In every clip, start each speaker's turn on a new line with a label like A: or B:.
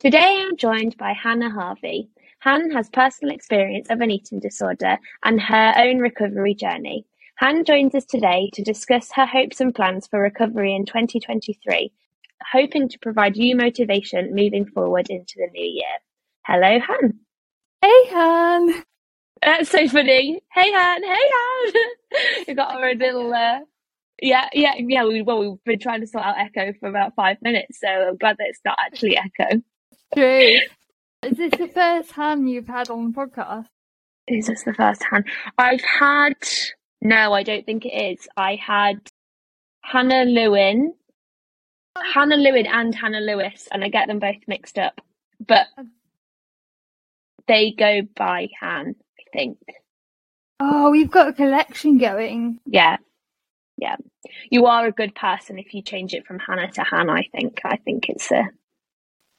A: Today I'm joined by Hannah Harvey. Han has personal experience of an eating disorder and her own recovery journey. Han joins us today to discuss her hopes and plans for recovery in 2023, hoping to provide you motivation moving forward into the new year. Hello, Han.
B: Hey, Han.
A: That's so funny. Hey, Han. Hey, Han. you got our little. Uh, yeah, yeah, yeah. We, well, we've been trying to sort out echo for about five minutes, so I'm glad that it's not actually echo.
B: True. Is this the first Han you've had on the podcast?
A: Is this the first Han? I've had. No, I don't think it is. I had Hannah Lewin, Hannah Lewin, and Hannah Lewis, and I get them both mixed up. But they go by Han, I think.
B: Oh, we've got a collection going.
A: Yeah, yeah. You are a good person if you change it from Hannah to Han. I think. I think it's a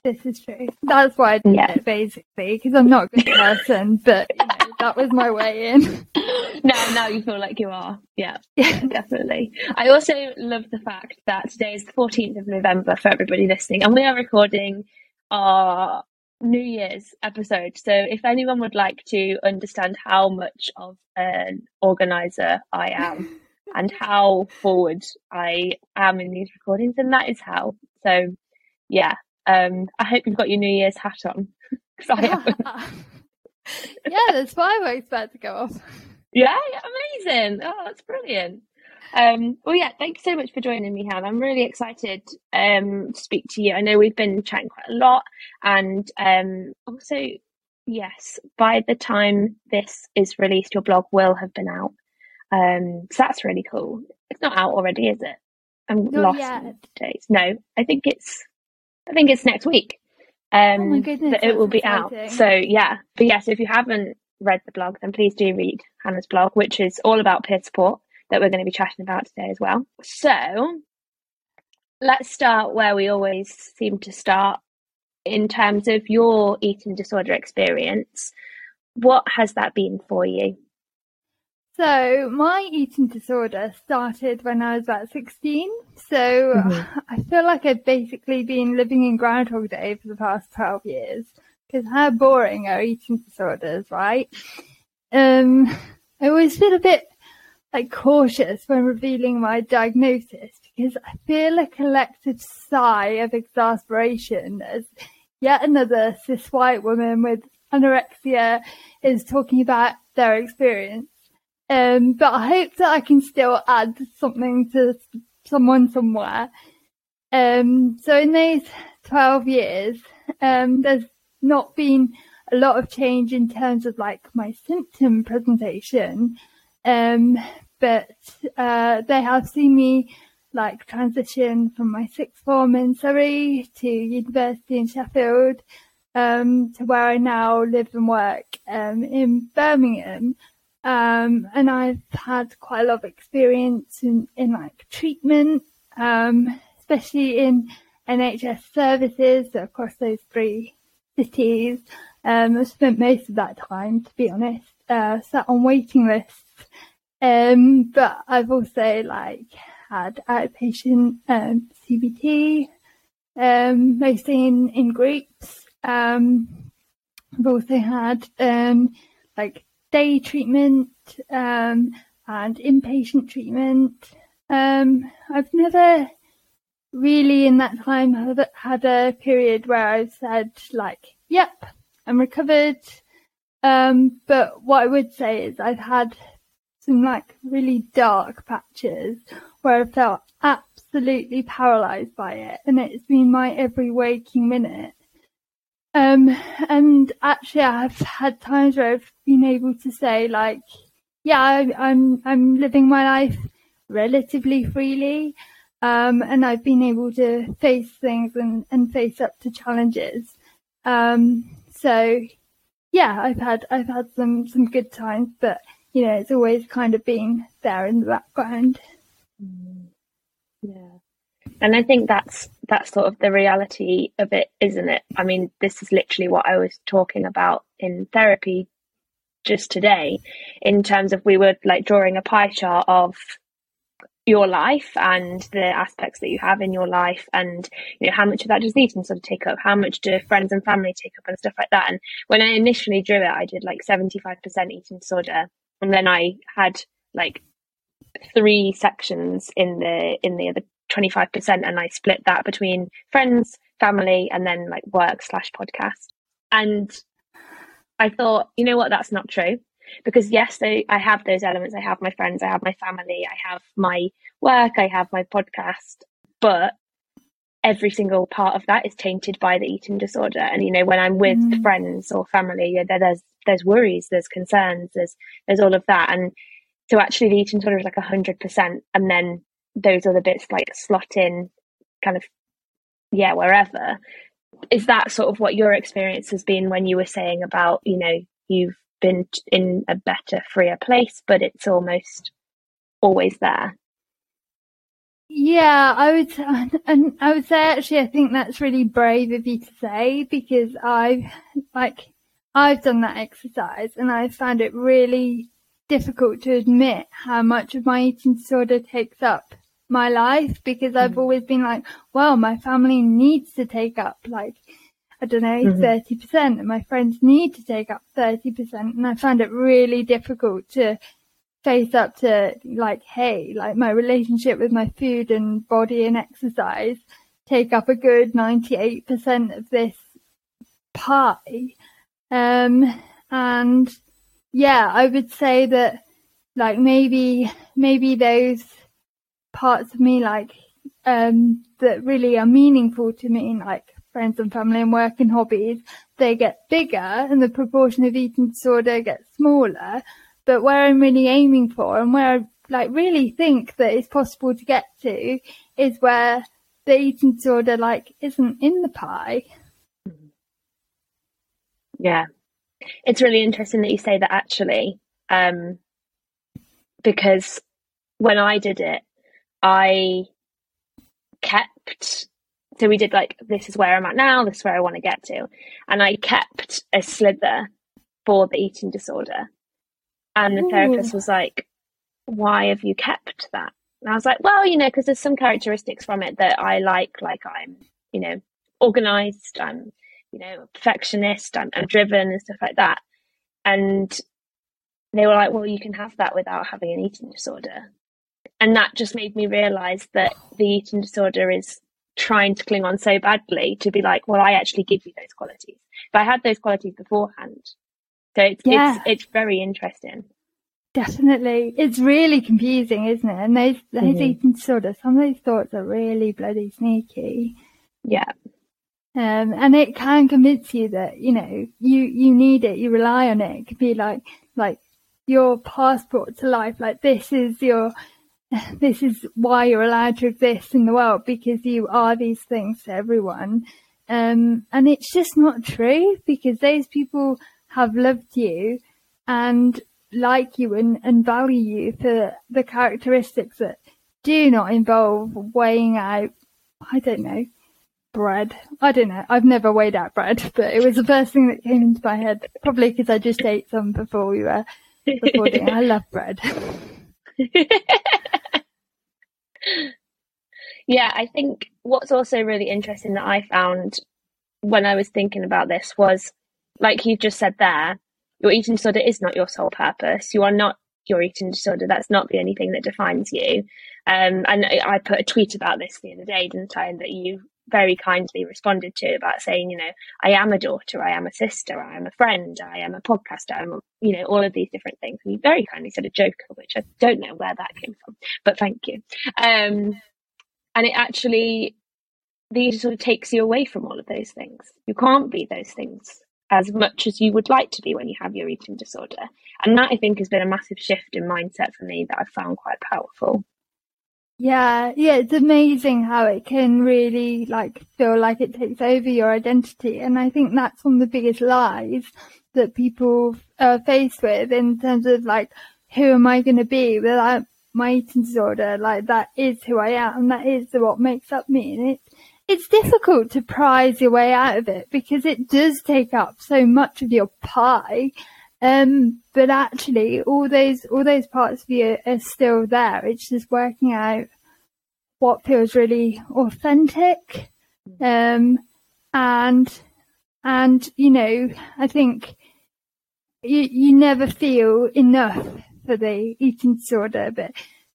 B: this is true. That's why I did yeah. it basically, because I'm not a good person, but you know, that was my way in.
A: now, now you feel like you are. Yeah, yeah, definitely. I also love the fact that today is the 14th of November for everybody listening, and we are recording our New Year's episode. So, if anyone would like to understand how much of an organizer I am and how forward I am in these recordings, then that is how. So, yeah, um, I hope you've got your New Year's hat on because I haven't.
B: yeah, there's fireworks about to go off.
A: Yeah, amazing. Oh, that's brilliant. Um, well, yeah, thank you so much for joining me, Han. I'm really excited um, to speak to you. I know we've been chatting quite a lot, and um, also, yes, by the time this is released, your blog will have been out. Um, so that's really cool. It's not out already, is it? I'm
B: not lost
A: yet. days. No, I think it's I think it's next week. Um,
B: oh my goodness,
A: that it will be
B: exciting.
A: out. So yeah, but yeah. So if you haven't read the blog, then please do read Hannah's blog, which is all about peer support that we're going to be chatting about today as well. So let's start where we always seem to start in terms of your eating disorder experience. What has that been for you?
B: So my eating disorder started when I was about 16. So mm-hmm. I feel like I've basically been living in Groundhog Day for the past 12 years because how boring are eating disorders, right? Um, I always feel a bit like cautious when revealing my diagnosis because I feel a collective sigh of exasperation as yet another cis white woman with anorexia is talking about their experience. Um, but I hope that I can still add something to someone somewhere. Um, so in these 12 years, um, there's not been a lot of change in terms of like my symptom presentation. Um, but, uh, they have seen me like transition from my sixth form in Surrey to university in Sheffield, um, to where I now live and work, um, in Birmingham. Um, and I've had quite a lot of experience in, in like treatment, um, especially in NHS services across those three cities. Um, I've spent most of that time, to be honest, uh, sat on waiting lists. Um, but I've also like had outpatient, um, CBT, um, mostly in, in groups. Um, I've also had, um, like day treatment um, and inpatient treatment. Um, I've never really in that time had a period where I've said like, yep, I'm recovered. Um, but what I would say is I've had some like really dark patches where I felt absolutely paralyzed by it and it's been my every waking minute. Um, and actually, I've had times where I've been able to say, like, yeah, I, I'm I'm living my life relatively freely, um, and I've been able to face things and, and face up to challenges. Um, so yeah, I've had I've had some some good times, but you know, it's always kind of been there in the background.
A: Mm. Yeah. And I think that's that's sort of the reality of it, isn't it? I mean, this is literally what I was talking about in therapy just today, in terms of we were like drawing a pie chart of your life and the aspects that you have in your life and you know how much of that does eating sort of take up? How much do friends and family take up and stuff like that? And when i initially drew it i did like 75% eating disorder and then i had like three sections in the in the other 25% and I split that between friends, family, and then like work slash podcast. And I thought, you know what, that's not true. Because yes, they, I have those elements. I have my friends, I have my family, I have my work, I have my podcast, but every single part of that is tainted by the eating disorder. And you know, when I'm with mm. friends or family, there's there's worries, there's concerns, there's there's all of that. And so actually the eating disorder is like a hundred percent and then those other bits like slot in kind of yeah wherever. Is that sort of what your experience has been when you were saying about you know you've been in a better freer place but it's almost always there?
B: Yeah i would and i would say actually i think that's really brave of you to say because i've like i've done that exercise and i found it really difficult to admit how much of my eating disorder takes up my life because I've mm always been like, well, my family needs to take up like, I don't know, mm-hmm. 30% and my friends need to take up 30%. And I found it really difficult to face up to like, hey, like my relationship with my food and body and exercise take up a good 98% of this pie. Um, and yeah, I would say that like maybe, maybe those parts of me like um that really are meaningful to me, like friends and family and work and hobbies, they get bigger and the proportion of eating disorder gets smaller. But where I'm really aiming for and where I like really think that it's possible to get to is where the eating disorder like isn't in the pie.
A: Yeah. It's really interesting that you say that actually. Um because when I did it, I kept so we did like this is where I'm at now, this is where I want to get to. And I kept a slither for the eating disorder. And the Ooh. therapist was like, Why have you kept that? And I was like, Well, you know, because there's some characteristics from it that I like, like I'm, you know, organized, I'm, you know, perfectionist, I'm, I'm driven and stuff like that. And they were like, Well, you can have that without having an eating disorder and that just made me realize that the eating disorder is trying to cling on so badly to be like, well, I actually give you those qualities. But I had those qualities beforehand. So it's, yeah. it's, it's very interesting.
B: Definitely. It's really confusing, isn't it? And those, those mm-hmm. eating disorders, some of those thoughts are really bloody sneaky.
A: Yeah.
B: Um, and it can convince you that, you know, you, you need it, you rely on it. It could be like, like your passport to life, like this is your, this is why you're allowed to exist in the world because you are these things to everyone. Um, and it's just not true because those people have loved you and like you and, and value you for the characteristics that do not involve weighing out, I don't know, bread. I don't know. I've never weighed out bread, but it was the first thing that came into my head. Probably because I just ate some before we were recording. I love bread.
A: yeah, I think what's also really interesting that I found when I was thinking about this was, like you just said there, your eating disorder is not your sole purpose. You are not your eating disorder. That's not the only thing that defines you. Um, and I put a tweet about this the other day, didn't I? That you very kindly responded to about saying, you know, I am a daughter, I am a sister, I am a friend, I am a podcaster, I'm, you know, all of these different things. And you very kindly said a joker, which I don't know where that came from, but thank you. Um, and it actually, the sort of takes you away from all of those things. You can't be those things as much as you would like to be when you have your eating disorder. And that I think has been a massive shift in mindset for me that I've found quite powerful.
B: Yeah, yeah, it's amazing how it can really like feel like it takes over your identity. And I think that's one of the biggest lies that people uh, are faced with in terms of like, who am I going to be without my eating disorder? Like that is who I am. That is what makes up me. And it's, it's difficult to prize your way out of it because it does take up so much of your pie. Um, but actually, all those all those parts of you are still there. It's just working out what feels really authentic, um, and and you know, I think you you never feel enough for the eating disorder, but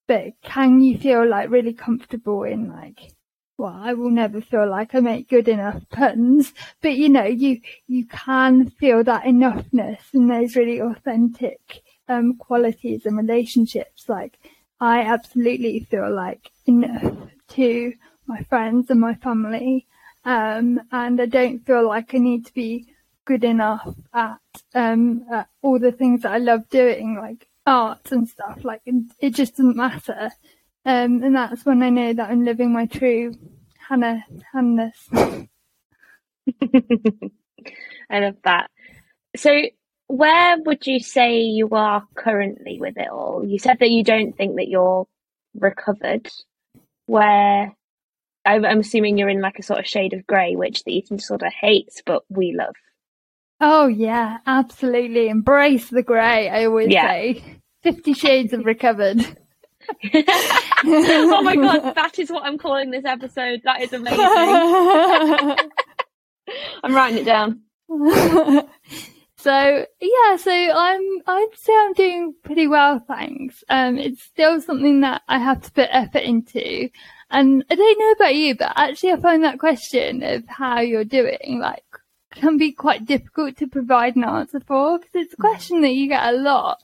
B: but can you feel like really comfortable in like well, I will never feel like I make good enough puns, but you know, you you can feel that enoughness and those really authentic um, qualities and relationships. Like I absolutely feel like enough to my friends and my family, um, and I don't feel like I need to be good enough at, um, at all the things that I love doing, like art and stuff. Like it just doesn't matter. Um, and that's when I know that I'm living my true Hannah Hannah's.
A: I love that. So, where would you say you are currently with it all? You said that you don't think that you're recovered. Where I'm, I'm assuming you're in like a sort of shade of grey, which the eating disorder hates, but we love.
B: Oh yeah, absolutely. Embrace the grey. I always yeah. say. Fifty Shades of Recovered.
A: Oh my god, that is what I'm calling this episode. That is amazing. I'm writing it down.
B: so yeah, so I'm I'd say I'm doing pretty well, thanks. Um, it's still something that I have to put effort into, and I don't know about you, but actually I find that question of how you're doing like can be quite difficult to provide an answer for because it's a question that you get a lot.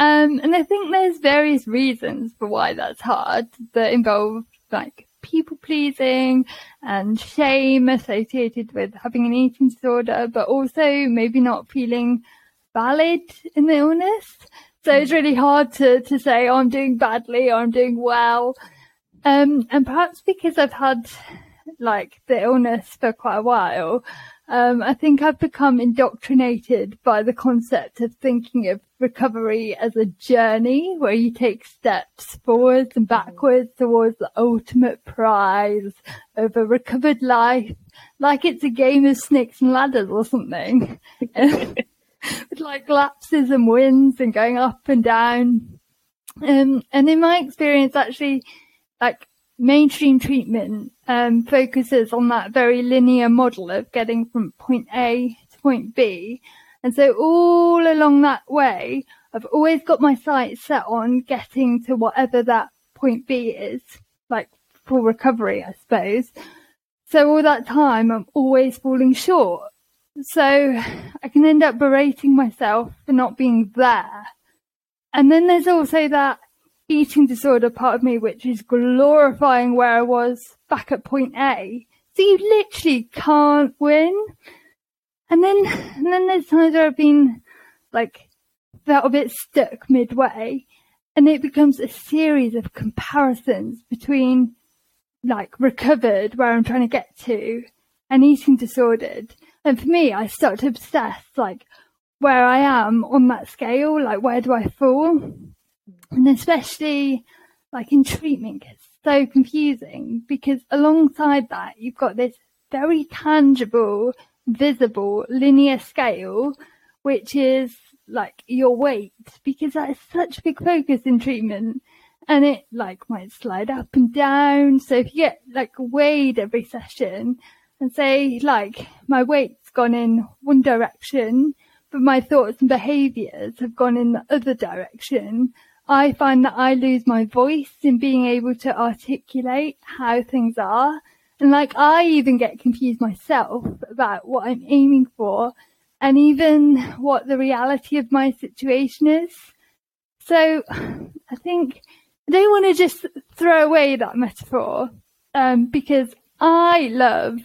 B: Um, and I think there's various reasons for why that's hard that involve like people pleasing and shame associated with having an eating disorder, but also maybe not feeling valid in the illness. So it's really hard to, to say, oh, I'm doing badly or I'm doing well. Um, and perhaps because I've had like the illness for quite a while, um, I think I've become indoctrinated by the concept of thinking of recovery as a journey where you take steps forwards and mm-hmm. backwards towards the ultimate prize of a recovered life, like it's a game of snakes and ladders or something. With like lapses and wins and going up and down. Um, and in my experience, actually, like mainstream treatment um, focuses on that very linear model of getting from point A to point B. And so all along that way, I've always got my sights set on getting to whatever that point B is, like for recovery, I suppose. So all that time, I'm always falling short. So I can end up berating myself for not being there. And then there's also that eating disorder part of me which is glorifying where I was back at point A. So you literally can't win. And then, and then there's times where I've been like felt a bit stuck midway and it becomes a series of comparisons between like recovered where I'm trying to get to and eating disordered. And for me, I start to obsess like where I am on that scale, like where do I fall? And especially like in treatment, it's so confusing because alongside that, you've got this very tangible, visible linear scale, which is like your weight because that is such a big focus in treatment and it like might slide up and down. So if you get like weighed every session and say like my weight's gone in one direction, but my thoughts and behaviors have gone in the other direction, I find that I lose my voice in being able to articulate how things are. And like I even get confused myself about what I'm aiming for and even what the reality of my situation is. So I think I don't want to just throw away that metaphor um, because I love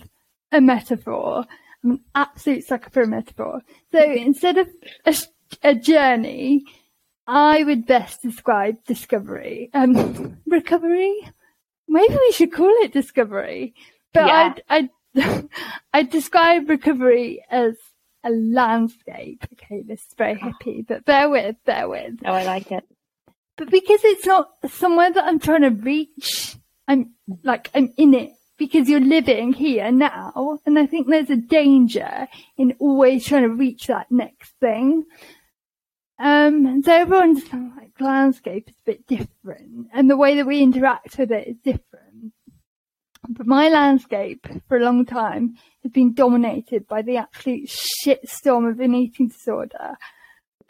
B: a metaphor. I'm an absolute sucker for a metaphor. So instead of a, a journey, I would best describe discovery, um, recovery. maybe we should call it discovery. But
A: Yeah.
B: I'd, I'd, I'd describe recovery as a landscape. Okay, this is very hippie, but bear with, bear with.
A: Oh, I like it.
B: But because it's not somewhere that I'm trying to reach, I'm like, I'm in it because you're living here now. And I think there's a danger in always trying to reach that next thing. Um, so everyone's like landscape is a bit different and the way that we interact with it is different. But my landscape for a long time has been dominated by the absolute shitstorm of an eating disorder.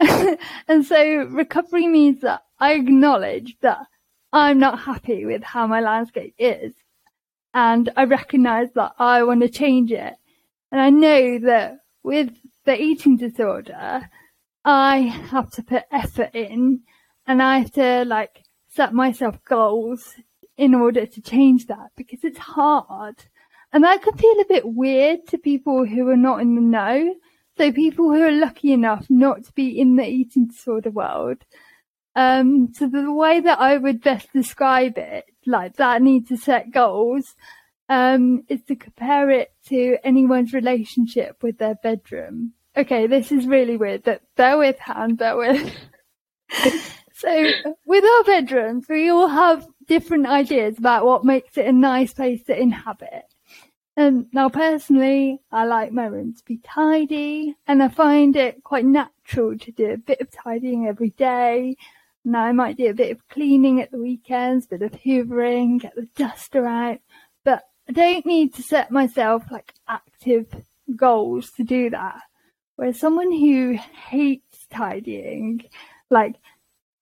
B: and so recovery means that I acknowledge that I'm not happy with how my landscape is. And I recognize that I want to change it. And I know that with the eating disorder, I have to put effort in and I have to like set myself goals in order to change that because it's hard. And that could feel a bit weird to people who are not in the know. So people who are lucky enough not to be in the eating disorder world. Um, so the way that I would best describe it, like that need to set goals, um, is to compare it to anyone's relationship with their bedroom. Okay, this is really weird, but bear with, Han, bear with. so with our bedrooms, we all have different ideas about what makes it a nice place to inhabit. And now personally, I like my room to be tidy and I find it quite natural to do a bit of tidying every day. Now I might do a bit of cleaning at the weekends, a bit of hoovering, get the duster out, but I don't need to set myself like active goals to do that. Whereas someone who hates tidying, like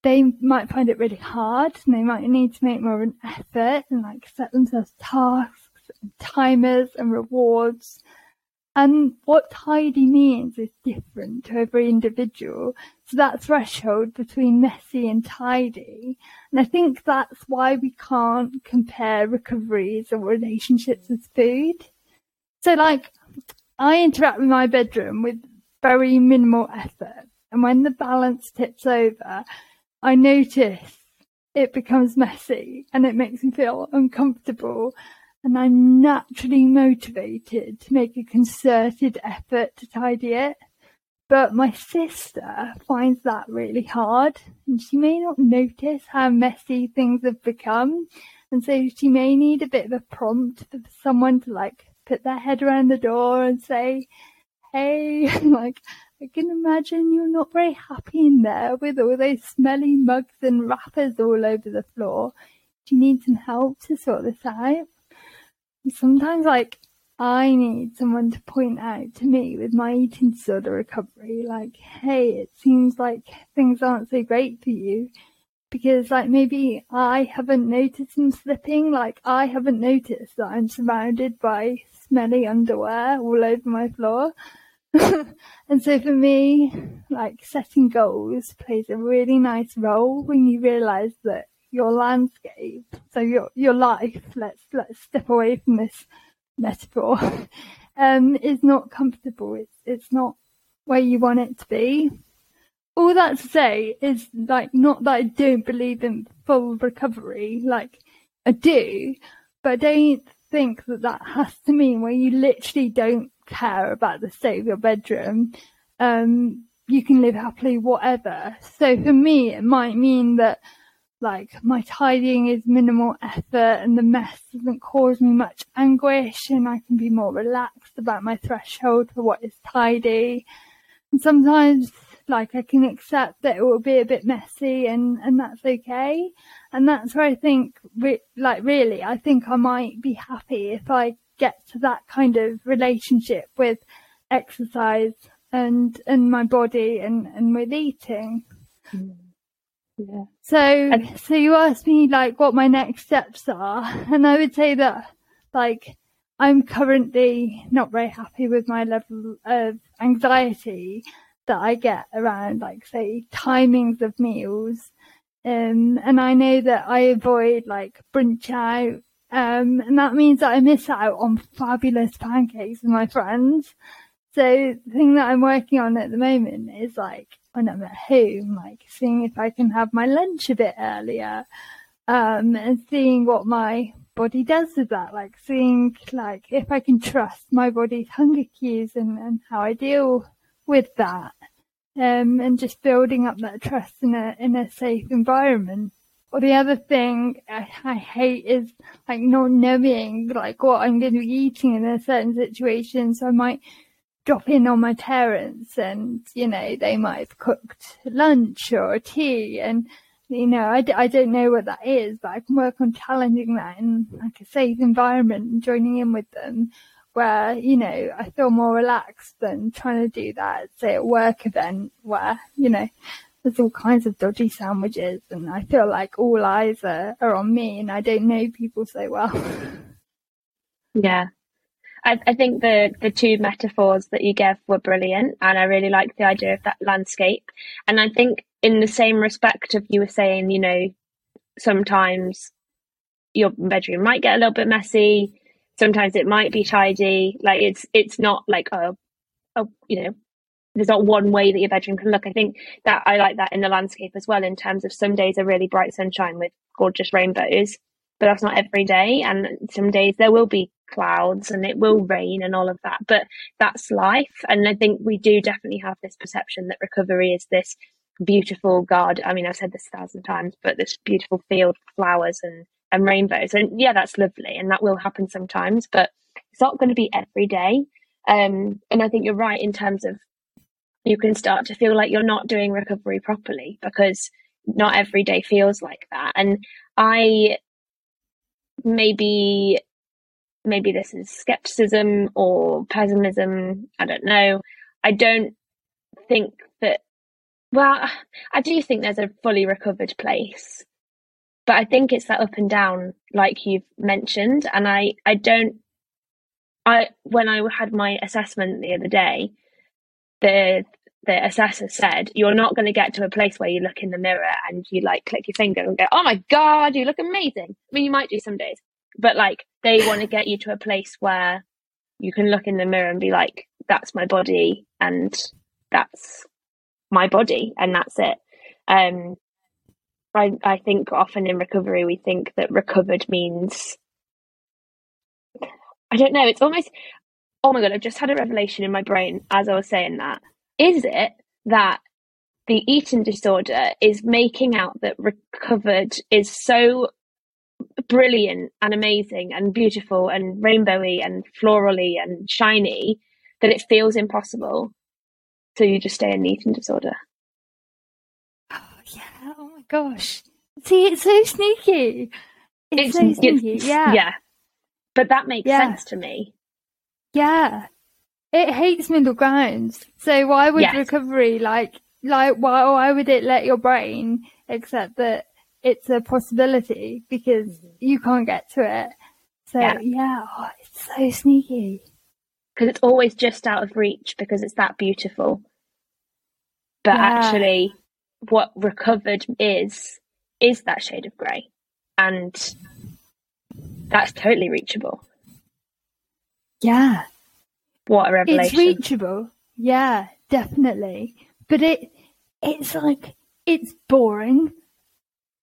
B: they might find it really hard and they might need to make more of an effort and like set themselves tasks and timers and rewards. And what tidy means is different to every individual. So that threshold between messy and tidy. And I think that's why we can't compare recoveries or relationships with food. So like I interact with my bedroom with very minimal effort. And when the balance tips over, I notice it becomes messy and it makes me feel uncomfortable. And I'm naturally motivated to make a concerted effort to tidy it. But my sister finds that really hard and she may not notice how messy things have become. And so she may need a bit of a prompt for someone to like put their head around the door and say, Hey, like, I can imagine you're not very happy in there with all those smelly mugs and wrappers all over the floor. Do you need some help to sort this out? sometimes like I need someone to point out to me with my eating disorder recovery, like, hey, it seems like things aren't so great for you. Because like maybe I haven't noticed them slipping, like I haven't noticed that I'm surrounded by smelly underwear all over my floor. and so for me, like setting goals plays a really nice role when you realize that your landscape, so your your life, let's let's step away from this metaphor, um, is not comfortable. It's it's not where you want it to be. All that to say is like not that I don't believe in full recovery, like I do, but I don't think that that has to mean where you literally don't care about the state of your bedroom. Um, you can live happily, whatever. So for me, it might mean that like my tidying is minimal effort and the mess doesn't cause me much anguish and I can be more relaxed about my threshold for what is tidy. And sometimes like I can accept that it will be a bit messy and, and that's okay. And that's where I think re- like really, I think I might be happy if I get to that kind of relationship with exercise and, and my body and, and with eating.
A: Mm. Yeah.
B: So,
A: And-
B: so you asked me like what my next steps are, and I would say that like I'm currently not very happy with my level of anxiety that I get around like say timings of meals. Um, and I know that I avoid like brunch out. Um, and that means that I miss out on fabulous pancakes with my friends. So the thing that I'm working on at the moment is like when I'm at home, like seeing if I can have my lunch a bit earlier, um, and seeing what my body does with that, like seeing like if I can trust my body's hunger cues and, and how I deal with that. Um, and just building up that trust in a in a safe environment. Or the other thing I, I hate is like not knowing like what I'm going to be eating in a certain situation. So I might drop in on my parents and, you know, they might have cooked lunch or tea and, you know, I, I don't know what that is, but I can work on challenging that in like a safe environment and joining in with them where, you know, I feel more relaxed than trying to do that, say, at work event where, you know, there's all kinds of dodgy sandwiches and I feel like all eyes are, are on me and I don't know people so well.
A: Yeah, I, I think the the two metaphors that you gave were brilliant, and I really like the idea of that landscape. And I think, in the same respect of you were saying, you know, sometimes your bedroom might get a little bit messy. Sometimes it might be tidy. Like it's it's not like a, a you know, there's not one way that your bedroom can look. I think that I like that in the landscape as well. In terms of some days are really bright sunshine with gorgeous rainbows, but that's not every day. And some days there will be clouds and it will rain and all of that. But that's life. And I think we do definitely have this perception that recovery is this beautiful garden. I mean, I've said this a thousand times, but this beautiful field, flowers and, and rainbows. And yeah, that's lovely. And that will happen sometimes, but it's not going to be every day. Um, and I think you're right in terms of you can start to feel like you're not doing recovery properly because not every day feels like that. And I maybe maybe this is skepticism or pessimism. I don't know. I don't think that, well, I do think there's a fully recovered place, but I think it's that up and down, like you've mentioned. And I, I don't, I, when I had my assessment the other day, the, the assessor said, you're not going to get to a place where you look in the mirror and you like click your finger and go, oh my God, you look amazing. I mean, you might do some days, but like they want to get you to a place where you can look in the mirror and be like that's my body and that's my body and that's it um i i think often in recovery we think that recovered means i don't know it's almost oh my god i've just had a revelation in my brain as i was saying that is it that the eating disorder is making out that recovered is so brilliant and amazing and beautiful and rainbowy and florally and shiny that it feels impossible. So you just stay in eating disorder.
B: Oh yeah! Oh my gosh! See, it's so sneaky. It's, it's so sneaky. It's, yeah.
A: Yeah. But that makes yeah. sense to me.
B: Yeah. It hates middle grounds. So why would yes. recovery like like why why would it let your brain accept that it's a possibility because mm-hmm. you can't get to it. So yeah, yeah oh, it's so sneaky.
A: Because it's always just out of reach because it's that beautiful. But yeah. actually, what recovered is is that shade of grey, and that's totally reachable.
B: Yeah.
A: What a revelation!
B: It's reachable. Yeah, definitely. But it it's like it's boring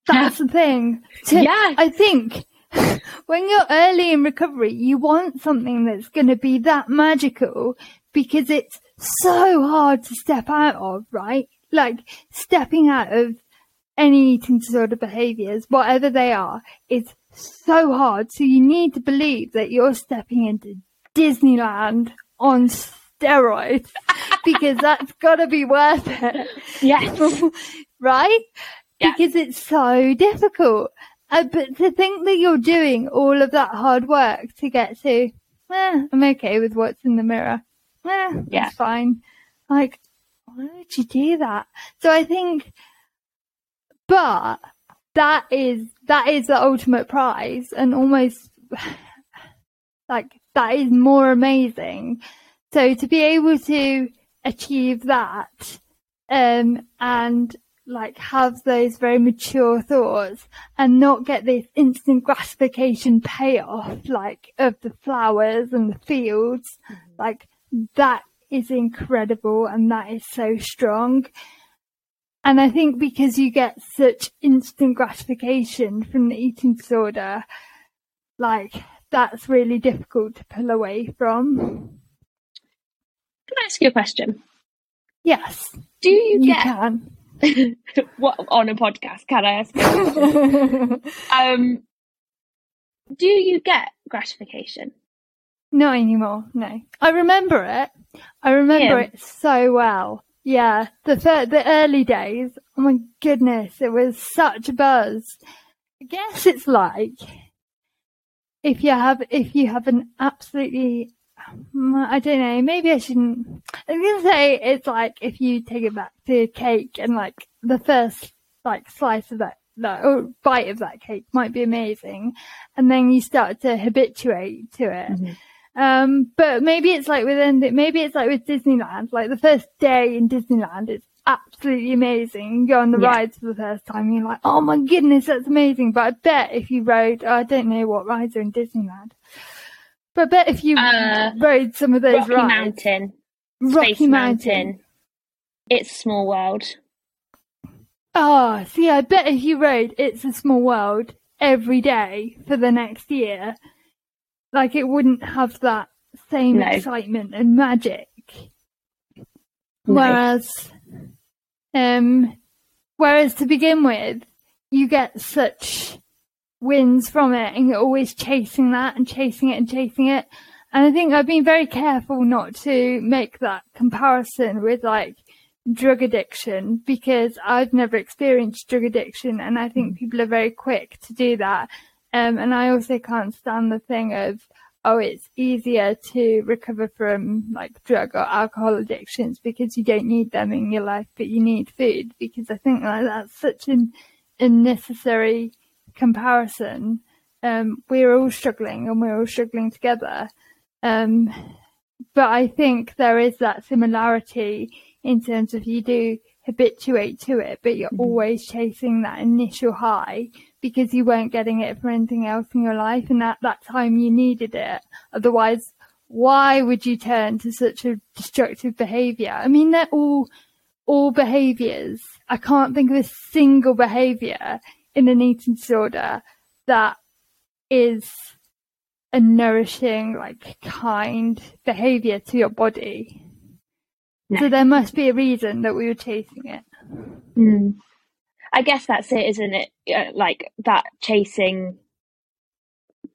B: that's the thing.
A: yeah.
B: I think when you're early in recovery, you want something that's going to be that magical because it's so hard to step out of, right? Like stepping out of any eating disorder behaviors, whatever they are, is so hard. So you need to believe that you're stepping into Disneyland on steroids because that's got to be worth it.
A: Yes.
B: right? yeah. because it's so difficult. Uh, but to think that you're doing all of that hard work to get to, eh, I'm okay with what's in the mirror. Eh, yeah. It's fine. Like, why would you do that? So I think, but that is, that is the ultimate prize and almost like that is more amazing. So to be able to achieve that, um, and like have those very mature thoughts and not get this instant gratification payoff like of the flowers and the fields mm-hmm. like that is incredible and that is so strong and i think because you get such instant gratification from the eating disorder like that's really difficult to pull away from.
A: Can I ask you a question?
B: Yes.
A: Do you
B: You
A: get
B: can.
A: what on a podcast? Can I ask you? a question? um, do you get gratification?
B: Not anymore. No, I remember it. I remember
A: Yeah.
B: it so well. Yeah, the fir- the early days. Oh my goodness, it was such a buzz. I guess it's like if you have if you have an absolutely mm, I don't know. Maybe I shouldn't. I was gonna say it's like if you take it back to cake and like the first like slice of that, that or bite of that cake might be amazing, and then you start to habituate to it. Um, but maybe it's like within the, maybe it's like with Disneyland, like the first day in Disneyland is absolutely amazing. You go on the
A: Yeah.
B: rides for the first time, you're like, oh my goodness, that's amazing. But I bet if you rode, I don't know what rides are in Disneyland, but I bet if you
A: Uh,
B: rode some of those
A: Rocky
B: rides,
A: Mountain,
B: Rocky
A: Space
B: Mountain.
A: Mountain. It's small world.
B: Oh, see, I bet if you rode It's a Small World every day for the next year, like it wouldn't have that same
A: No.
B: excitement and magic.
A: No.
B: Whereas, um, whereas to begin with, you get such wins from it and you're always chasing that and chasing it and chasing it. And I think I've been very careful not to make that comparison with like drug addiction because I've never experienced drug addiction and I think people are very quick to do that. Um, and I also can't stand the thing of, oh, it's easier to recover from like drug or alcohol addictions because you don't need them in your life, but you need food because I think like that's such an unnecessary comparison. Um, we're all struggling and we're all struggling together. Um, but I think there is that similarity in terms of you do habituate to it, but you're
A: Mhm.
B: always chasing that initial high because you weren't getting it for anything else in your life, and at that time you needed it. Otherwise, why would you turn to such a destructive behavior? I mean, they're all all behaviors. I can't think of a single behavior in an eating disorder that is a nourishing, like kind behavior to your body.
A: No.
B: So there must be a reason that we were chasing it.
A: Mm. I guess that's it, isn't it? Like that chasing,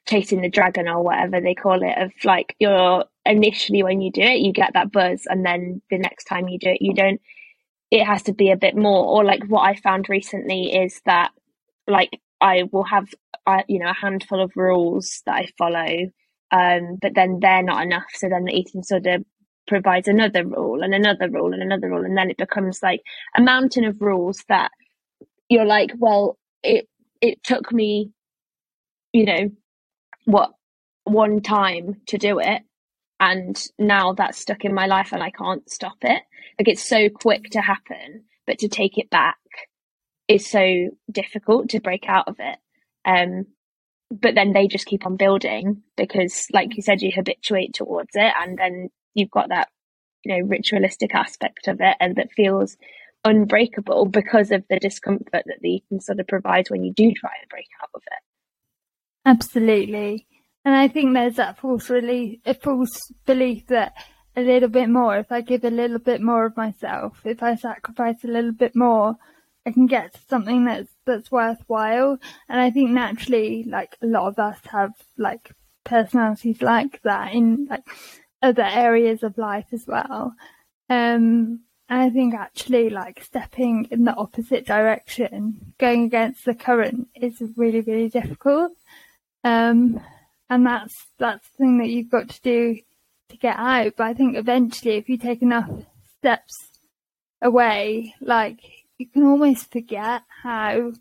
A: chasing the dragon or whatever they call it. Of like you're initially when you do it, you get that buzz, and then the next time you do it, you don't. It has to be a bit more. Or like what I found recently is that, like I will have, uh, you know, a handful of rules that I follow, um, but then they're not enough. So then the eating disorder provides another rule and another rule and another rule, and then it becomes like a mountain of rules that you're like, well, it it took me, you know, what one time to do it, and now that's stuck in my life and I can't stop it. Like it's so quick to happen, but to take it back is so difficult to break out of it. Um, but then they just keep on building because, like you said, you habituate towards it, and then you've got that, you know, ritualistic aspect of it, and that feels unbreakable because of the discomfort that the eating sort of provides when you do try and break out of it.
B: Absolutely. And I think there's that false relief, a false belief that a little bit more, if I give a little bit more of myself, if I sacrifice a little bit more, I can get to something that's that's worthwhile. And I think naturally, like a lot of us have like personalities like that in like other areas of life as well. Um, and I think actually like stepping in the opposite direction, going against the current is really, really difficult. Um, and that's, that's the thing that you've got to do to get out. But I think eventually if you take enough steps away, like you can almost forget how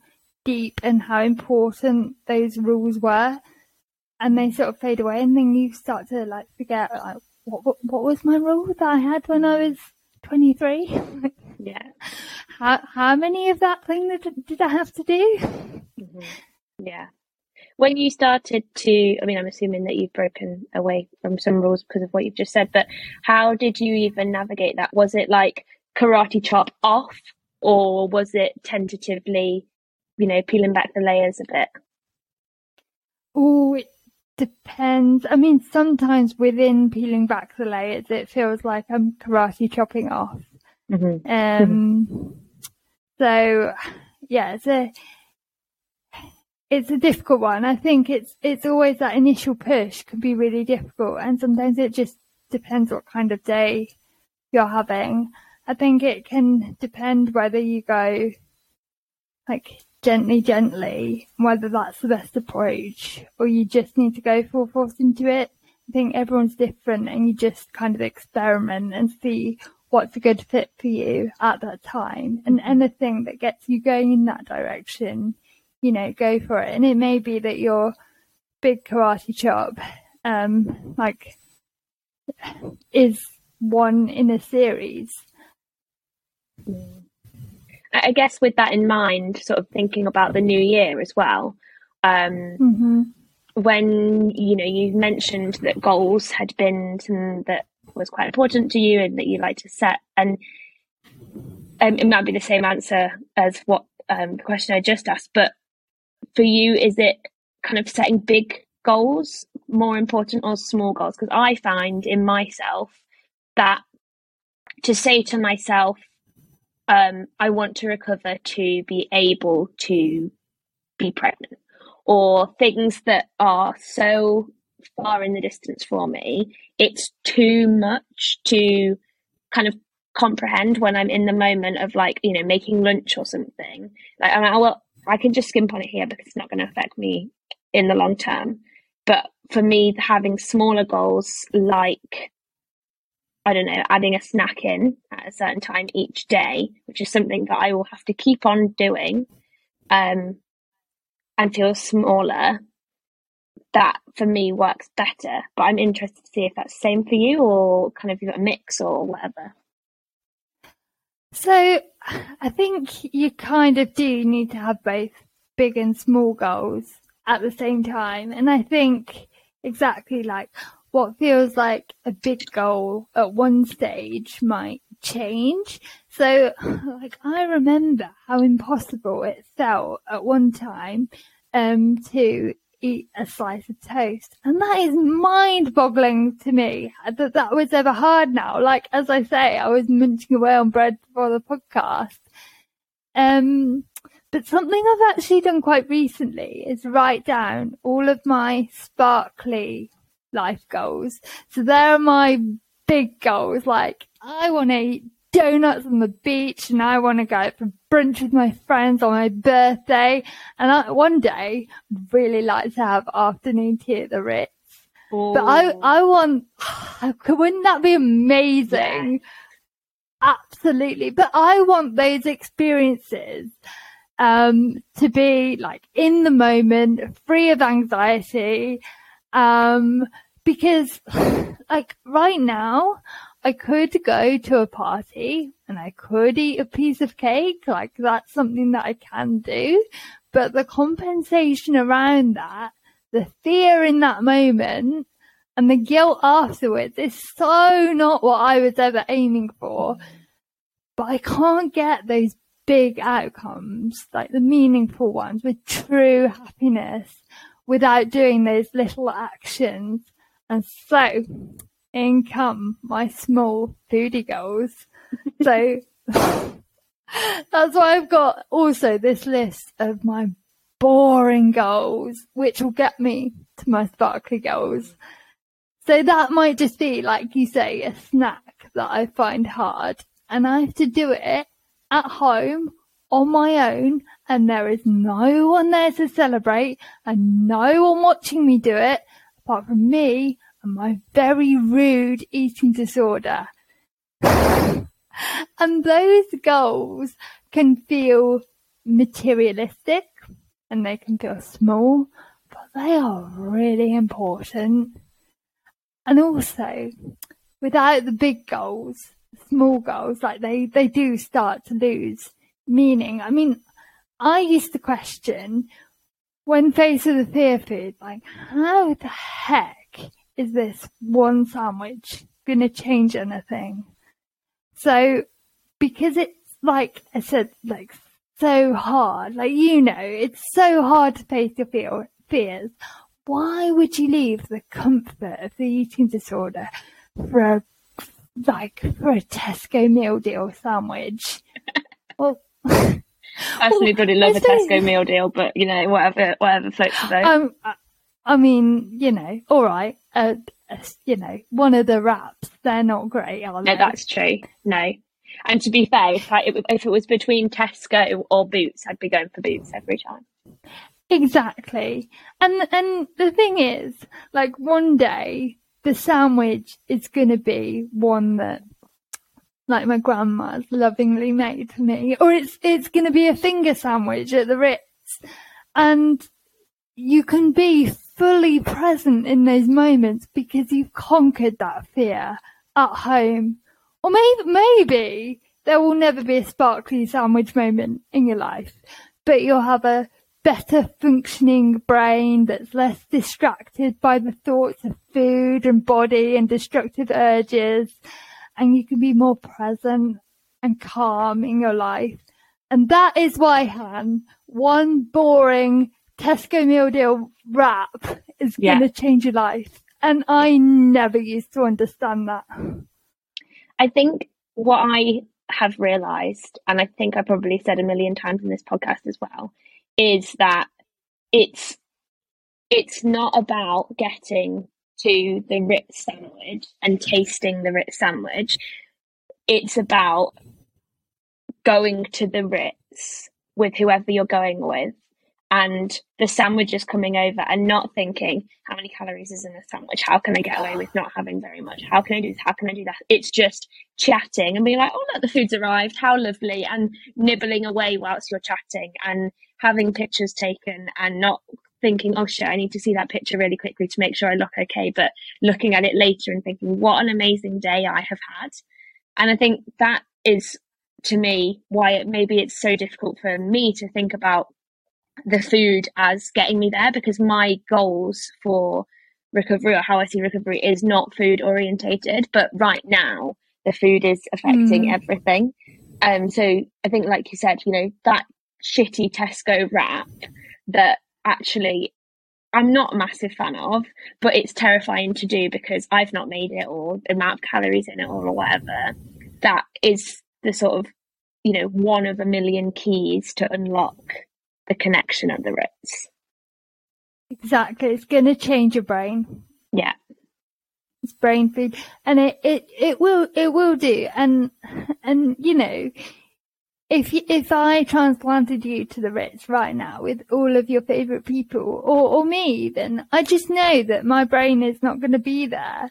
B: deep and how important those rules were. And they sort of fade away and then you start to like forget like what, what, what was my rule that I had when I was 23?
A: Yeah.
B: how, how many of that thing did, did I have to do?
A: hmm Yeah. When you started to, I mean, I'm assuming that you've broken away from some rules because of what you've just said, but how did you even navigate that? Was it like karate chop off, or was it tentatively, you know, peeling back the layers a bit?
B: Oh, it depends. I mean, sometimes within peeling back the layers, it feels like I'm karate chopping off. Mm-hmm. Um, so yeah, it's a it's a difficult one. I think it's it's always that initial push can be really difficult, and sometimes it just depends what kind of day you're having. I think it can depend whether you go like gently, gently, whether that's the best approach or you just need to go full force into it. I think everyone's different and you just kind of experiment and see what's a good fit for you at that time. And anything that gets you going in that direction, you know, go for it. And it may be that your big karate chop, um, like, is one in a series.
A: Mm. I guess with that in mind, sort of thinking about the new year as well. Um, mm-hmm. When you know you mentioned that goals had been something that was quite important to you and that you like to set, and um, it might be the same answer as what um, the question I just asked. But for you, is it kind of setting big goals more important or small goals? Because I find in myself that to say to myself, um, I want to recover to be able to be pregnant, or things that are so far in the distance for me, it's too much to kind of comprehend when I'm in the moment of like, you know, making lunch or something. Like, I, well, I can just skimp on it here because it's not going to affect me in the long term. But for me, having smaller goals like I don't know, adding a snack in at a certain time each day, which is something that I will have to keep on doing um, and feel smaller, that for me works better. But I'm interested to see if that's the same for you or kind of you've got a mix or whatever.
B: So I think you kind of do need to have both big and small goals at the same time. And I think exactly like what feels like a big goal at one stage might change. So, like, I remember how impossible it felt at one time um, to eat a slice of toast. And that is mind boggling to me that that was ever hard now. Like, as I say, I was munching away on bread for the podcast. Um, but something I've actually done quite recently is write down all of my sparkly life goals. So there are my big goals. Like I want to eat donuts on the beach and I want to go for brunch with my friends on my birthday. And I, one day really like to have afternoon tea at the Ritz. But I, I want, wouldn't that be amazing? Yeah. Absolutely. But I want those experiences um, to be like in the moment, free of anxiety, um, because like right now I could go to a party and I could eat a piece of cake. Like that's something that I can do. But the compensation around that, the fear in that moment and the guilt afterwards is so not what I was ever aiming for. But I can't get those big outcomes, like the meaningful ones with true happiness without doing those little actions and so in come my small foodie goals. so that's why I've got also this list of my boring goals, which will get me to my sparkly goals. So that might just be, like you say, a snack that I find hard and I have to do it at home on my own and there is no one there to celebrate and no one watching me do it apart from me my very rude eating disorder. and those goals can feel materialistic and they can feel small, but they are really important. And also, without the big goals, small goals, like they, they do start to lose meaning. I mean, I used to question when faced with a fear food, like, how the heck is this one sandwich going to change anything? So, because it's like I said, like so hard, like you know, it's so hard to face your fear, fears. why would you leave the comfort of the eating disorder for a like for a Tesco meal deal sandwich? well,
A: well, really love a Tesco meal deal, but you know, whatever, whatever floats your boat.
B: Um, I mean, you know, all right, uh, uh, you know, one of the wraps, they're not great, are they?
A: No, that's true. No. And to be fair, if, I, if it was between Tesco or Boots, I'd be going for Boots every time.
B: Exactly. And and the thing is, like one day the sandwich is gonna be one that like my grandma's lovingly made for me. Or it's it's gonna be a finger sandwich at the Ritz. And you can be fully present in those moments because you've conquered that fear at home. Or maybe maybe there will never be a sparkly sandwich moment in your life, but you'll have a better functioning brain that's less distracted by the thoughts of food and body and destructive urges. And you can be more present and calm in your life. And that is why, Han, one boring Tesco meal deal wrap is yeah. going to change your life. And I never used to understand that.
A: I think what I have realized, and I think I probably said a million times in this podcast as well, is that it's it's not about getting to the Ritz sandwich and tasting the Ritz sandwich. It's about going to the Ritz with whoever you're going with and the sandwich is coming over and not thinking how many calories is in the sandwich? How can i get away with not having very much? How can i do this? How can i do that? It's just chatting and being like oh look the food's arrived. How lovely and nibbling away whilst you're chatting and having pictures taken and not thinking, oh shit, I need to see that picture really quickly to make sure I look okay, but looking at it later and thinking, what an amazing day I have had. And I think that is to me why it, maybe it's so difficult for me to think about the food as getting me there because my goals for recovery or how I see recovery is not food orientated, but right now the food is affecting mm. everything. Um, so I think, like you said, you know, that shitty Tesco wrap that actually I'm not a massive fan of, but it's terrifying to do because I've not made it or the amount of calories in it or whatever. That is the sort of, you know, one of a million keys to unlock the connection at the Ritz.
B: Exactly. It's going to change your brain.
A: Yeah.
B: It's brain food and it, it, it will, it will do. And, and, you know, if if I transplanted you to the Ritz right now with all of your favorite people, or or me, then I just know that my brain is not going to be there,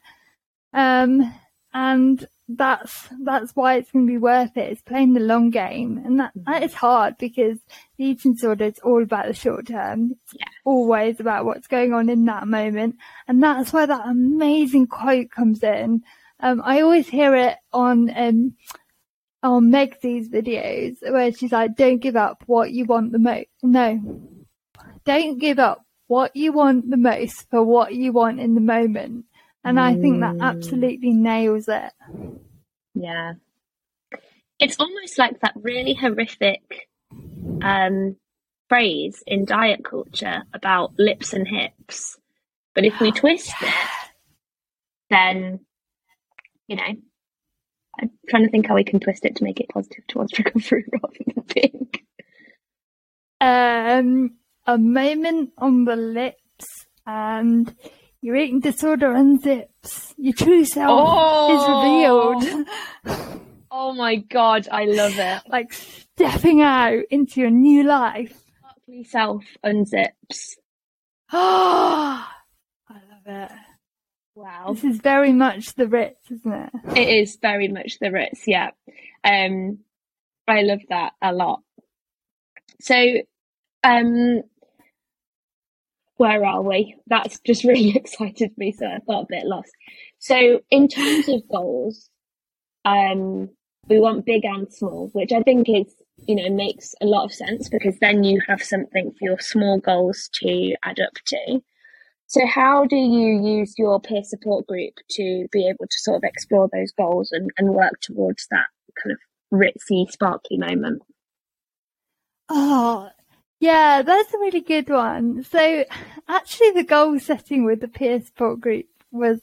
B: um, and that's that's why it's going to be worth it. It's playing the long game, and that that is hard because the eating disorder is all about the short term. It's yeah. always about what's going on in that moment, and that's where that amazing quote comes in. Um, I always hear it on um on Megsy's videos where she's like, don't give up what you want the most. No, don't give up what you want the most for what you want in the moment. And I think that absolutely nails it.
A: Yeah. It's almost like that really horrific um, phrase in diet culture about lips and hips. But if we twist it, then, you know, I'm trying to think how we can twist it to make it positive towards recovery rather than pink.
B: Um, a moment on the lips and your eating disorder unzips. Your true self oh. is revealed.
A: oh my god, I love it.
B: like stepping out into your new life.
A: Self unzips.
B: Oh, I love it.
A: Wow.
B: This is very much the Ritz, isn't it?
A: It is very much the Ritz, yeah. Um I love that a lot. So um where are we? That's just really excited me, so I felt a bit lost. So in terms of goals, um we want big and small, which I think is you know makes a lot of sense because then you have something for your small goals to add up to. So, how do you use your peer support group to be able to sort of explore those goals and, and work towards that kind of ritzy, sparkly moment?
B: Oh, Yeah, that's a really good one. So actually the goal setting with the peer support group was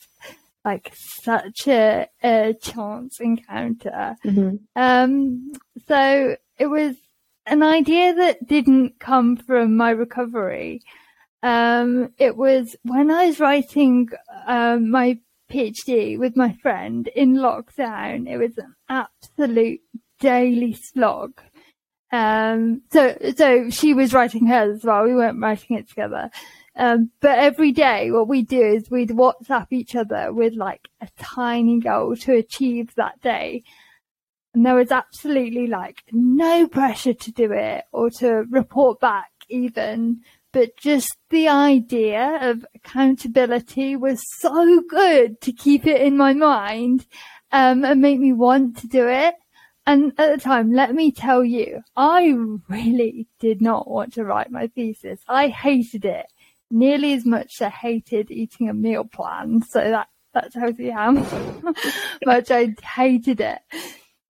B: like such a, a chance encounter.
A: Mm-hmm.
B: Um, so it was an idea that didn't come from my recovery. Um, it was when I was writing um, my PhD with my friend in lockdown. It was an absolute daily slog. Um, so, so she was writing hers as well. We weren't writing it together. Um, but every day what we do is we'd WhatsApp each other with like a tiny goal to achieve that day. And there was absolutely like no pressure to do it or to report back even, but just the idea of accountability was so good to keep it in my mind, um, and make me want to do it. And at the time, let me tell you, I really did not want to write my thesis. I hated it nearly as much as I hated eating a meal plan. So that, that tells you how much I hated it.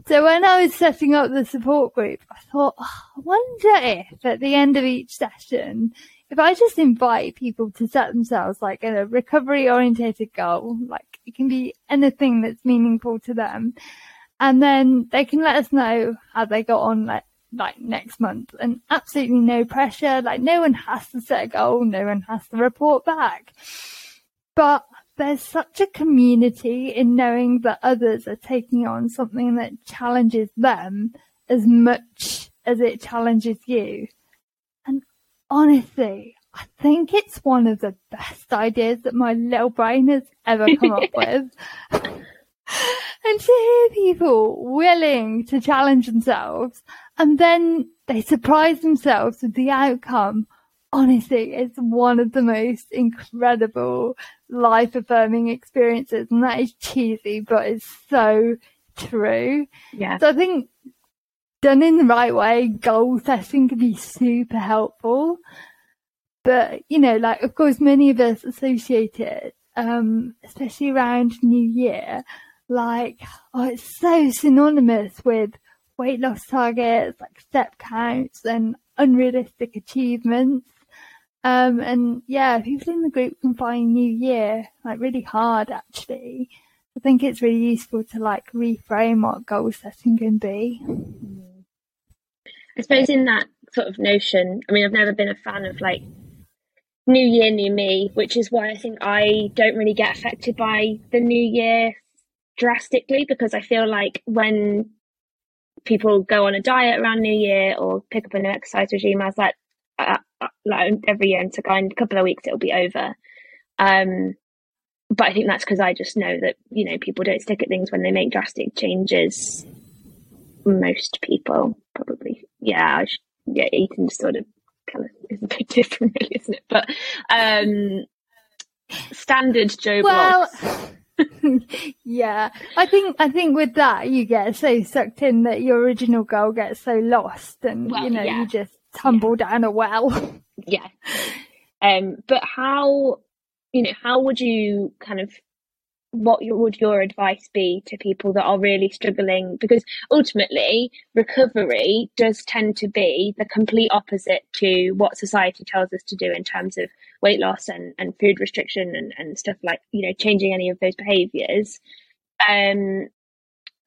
B: So when I was setting up the support group, I thought, oh, I wonder if at the end of each session, if I just invite people to set themselves like a recovery orientated goal, like it can be anything that's meaningful to them. And then they can let us know how they got on like, like next month and absolutely no pressure. Like no one has to set a goal. No one has to report back. But there's such a community in knowing that others are taking on something that challenges them as much as it challenges you. And honestly, I think it's one of the best ideas that my little brain has ever come up with. and to hear people willing to challenge themselves and then they surprise themselves with the outcome. Honestly, it's one of the most incredible life affirming experiences. And that is cheesy, but it's so true.
A: Yeah.
B: So I think done in the right way, goal setting can be super helpful. But, you know, like, of course, many of us associate it, um, especially around New Year, like, oh, it's so synonymous with weight loss targets, like step counts and unrealistic achievements. Um, and yeah, people in the group can find New Year like really hard actually. I think it's really useful to like reframe what goal setting can be.
A: I suppose in that sort of notion, I mean, I've never been a fan of like New Year, New Me, which is why I think I don't really get affected by the New Year drastically because I feel like when people go on a diet around New Year or pick up a new exercise regime, I was like, uh, uh, like every year and so in a couple of weeks it'll be over. Um, but I think that's because I just know that you know people don't stick at things when they make drastic changes. Most people probably, yeah, I should, yeah, eating disorder kind of is a bit different, really, isn't it? But um, standard Joe
B: well, yeah, I think I think with that you get so sucked in that your original goal gets so lost, and well, you know yeah. you just tumble yeah. down a well.
A: yeah. Um, but how, you know, how would you kind of what would your advice be to people that are really struggling? Because ultimately, recovery does tend to be the complete opposite to what society tells us to do in terms of weight loss and, and food restriction and, and stuff like, you know, changing any of those behaviors. Um,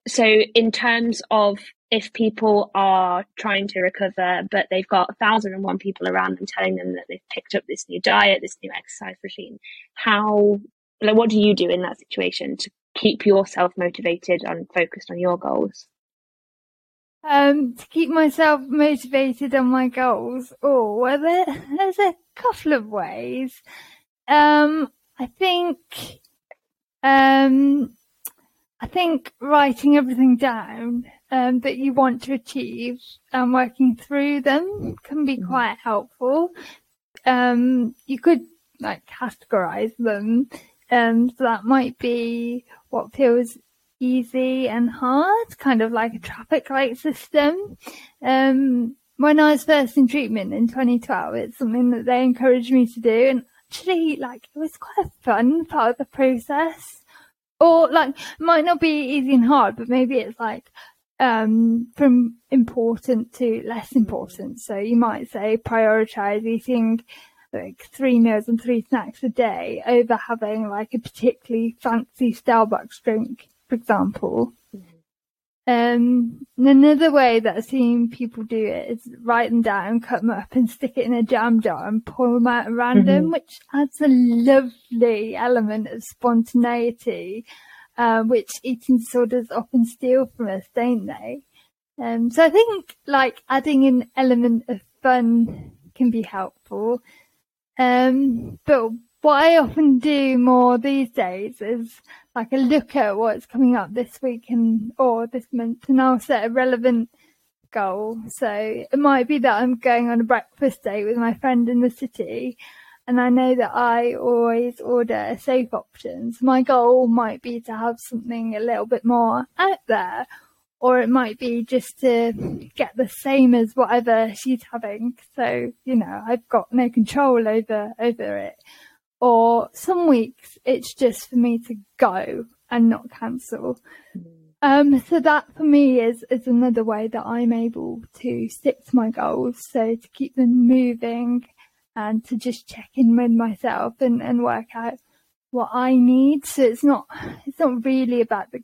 A: so, in terms of if people are trying to recover, but they've got a thousand and one people around them telling them that they've picked up this new diet, this new exercise regime, how like what do you do in that situation to keep yourself motivated and focused on your goals
B: um to keep myself motivated on my goals oh well there, there's a couple of ways. Um i think um i think writing everything down um, that you want to achieve and working through them can be mm-hmm. quite helpful. Um you could like categorize them. Um, so that might be what feels easy and hard, kind of like a traffic light system. Um, when I was first in treatment in 2012, it's something that they encouraged me to do. And actually, like, it was quite a fun part of the process. Or, like, might not be easy and hard, but maybe it's like um, from important to less important. So you might say prioritize eating like three meals and three snacks a day over having like a particularly fancy Starbucks drink, for example. Um, another way that I've seen people do it is write them down, cut them up and stick it in a jam jar and pull them out at random, mm-hmm. which adds a lovely element of spontaneity, uh, which eating disorders often steal from us, don't they? Um, so I think like adding an element of fun can be helpful. Um, but what I often do more these days is like a look at what's coming up this week and or this month, and I'll set a relevant goal. So it might be that I'm going on a breakfast date with my friend in the city, and I know that I always order safe options. My goal might be to have something a little bit more out there, or it might be just to get the same as whatever she's having. So you know, I've got no control over over it or some weeks it's just for me to go and not cancel. Um, so that for me is, is another way that I'm able to stick to my goals. So to keep them moving and to just check in with myself and, and work out what I need. So it's not, it's not really about the,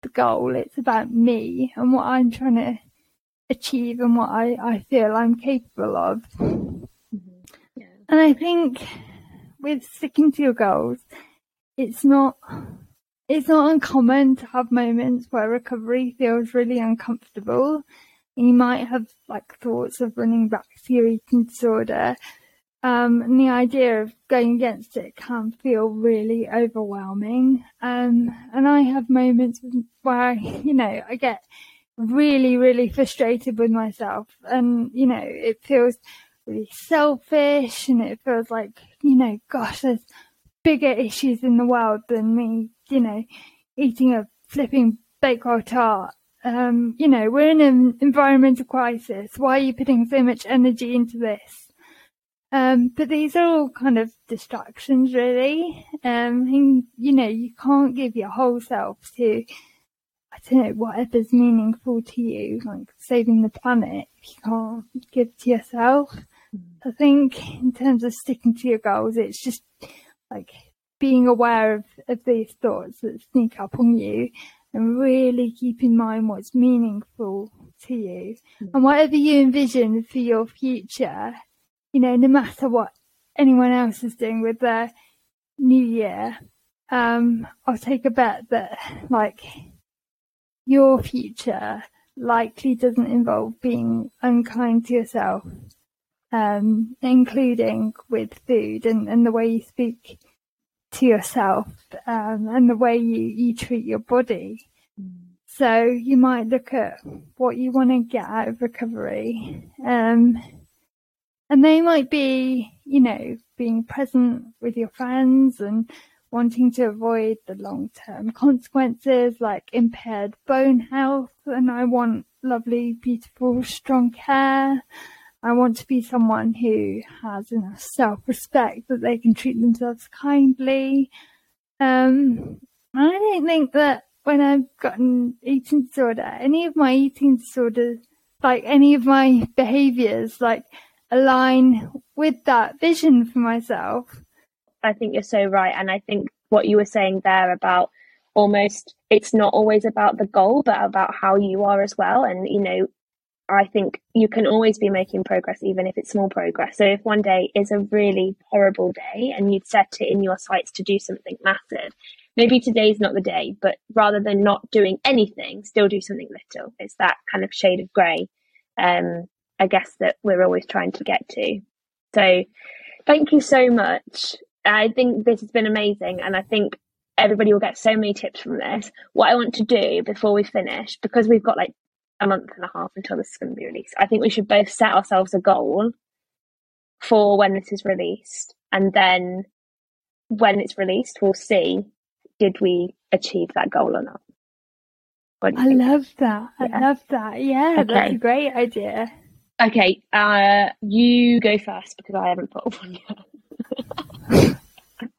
B: the goal. It's about me and what I'm trying to achieve and what I, I feel I'm capable of. Mm-hmm. Yeah. And I think with sticking to your goals, it's not it's not uncommon to have moments where recovery feels really uncomfortable. You might have like thoughts of running back to your eating disorder. Um, and the idea of going against it can feel really overwhelming. Um, and I have moments where, you know, I get really, really frustrated with myself and, you know, it feels really selfish and it feels like, you know, gosh, there's bigger issues in the world than me, you know, eating a flipping bakewell tart. Um, you know, we're in an environmental crisis. Why are you putting so much energy into this? Um, but these are all kind of distractions, really. Um, and, you know, you can't give your whole self to, I don't know, whatever's meaningful to you, like saving the planet, if you can't give to yourself. I think in terms of sticking to your goals, it's just like being aware of, of these thoughts that sneak up on you and really keep in mind what's meaningful to you mm. and whatever you envision for your future, you know, no matter what anyone else is doing with their new year, um, I'll take a bet that like your future likely doesn't involve being unkind to yourself um, including with food and, and the way you speak to yourself um, and the way you, you treat your body. So you might look at what you want to get out of recovery. Um, and they might be, you know, being present with your friends and wanting to avoid the long term consequences like impaired bone health. And I want lovely, beautiful, strong hair. I want to be someone who has enough self-respect that they can treat themselves kindly. Um, I don't think that when I've gotten eating disorder, any of my eating disorders, like any of my behaviors, like align with that vision for myself.
A: I think you're so right. And I think what you were saying there about almost it's not always about the goal, but about how you are as well. And, you know, I think you can always be making progress, even if it's small progress. So if one day is a really horrible day and you'd set it in your sights to do something massive, maybe today's not the day, but rather than not doing anything, still do something little. It's that kind of shade of grey, um, I guess, that we're always trying to get to. So thank you so much. I think this has been amazing. And I think everybody will get so many tips from this. What I want to do before we finish, because we've got like a month and a half until this is going to be released. I think we should both set ourselves a goal for when this is released, and then when it's released, we'll see did we achieve that goal or not.
B: I love that. Yeah. I love that. Yeah, okay. that's a great idea.
A: Okay, uh, you go first because I haven't put one
B: yet.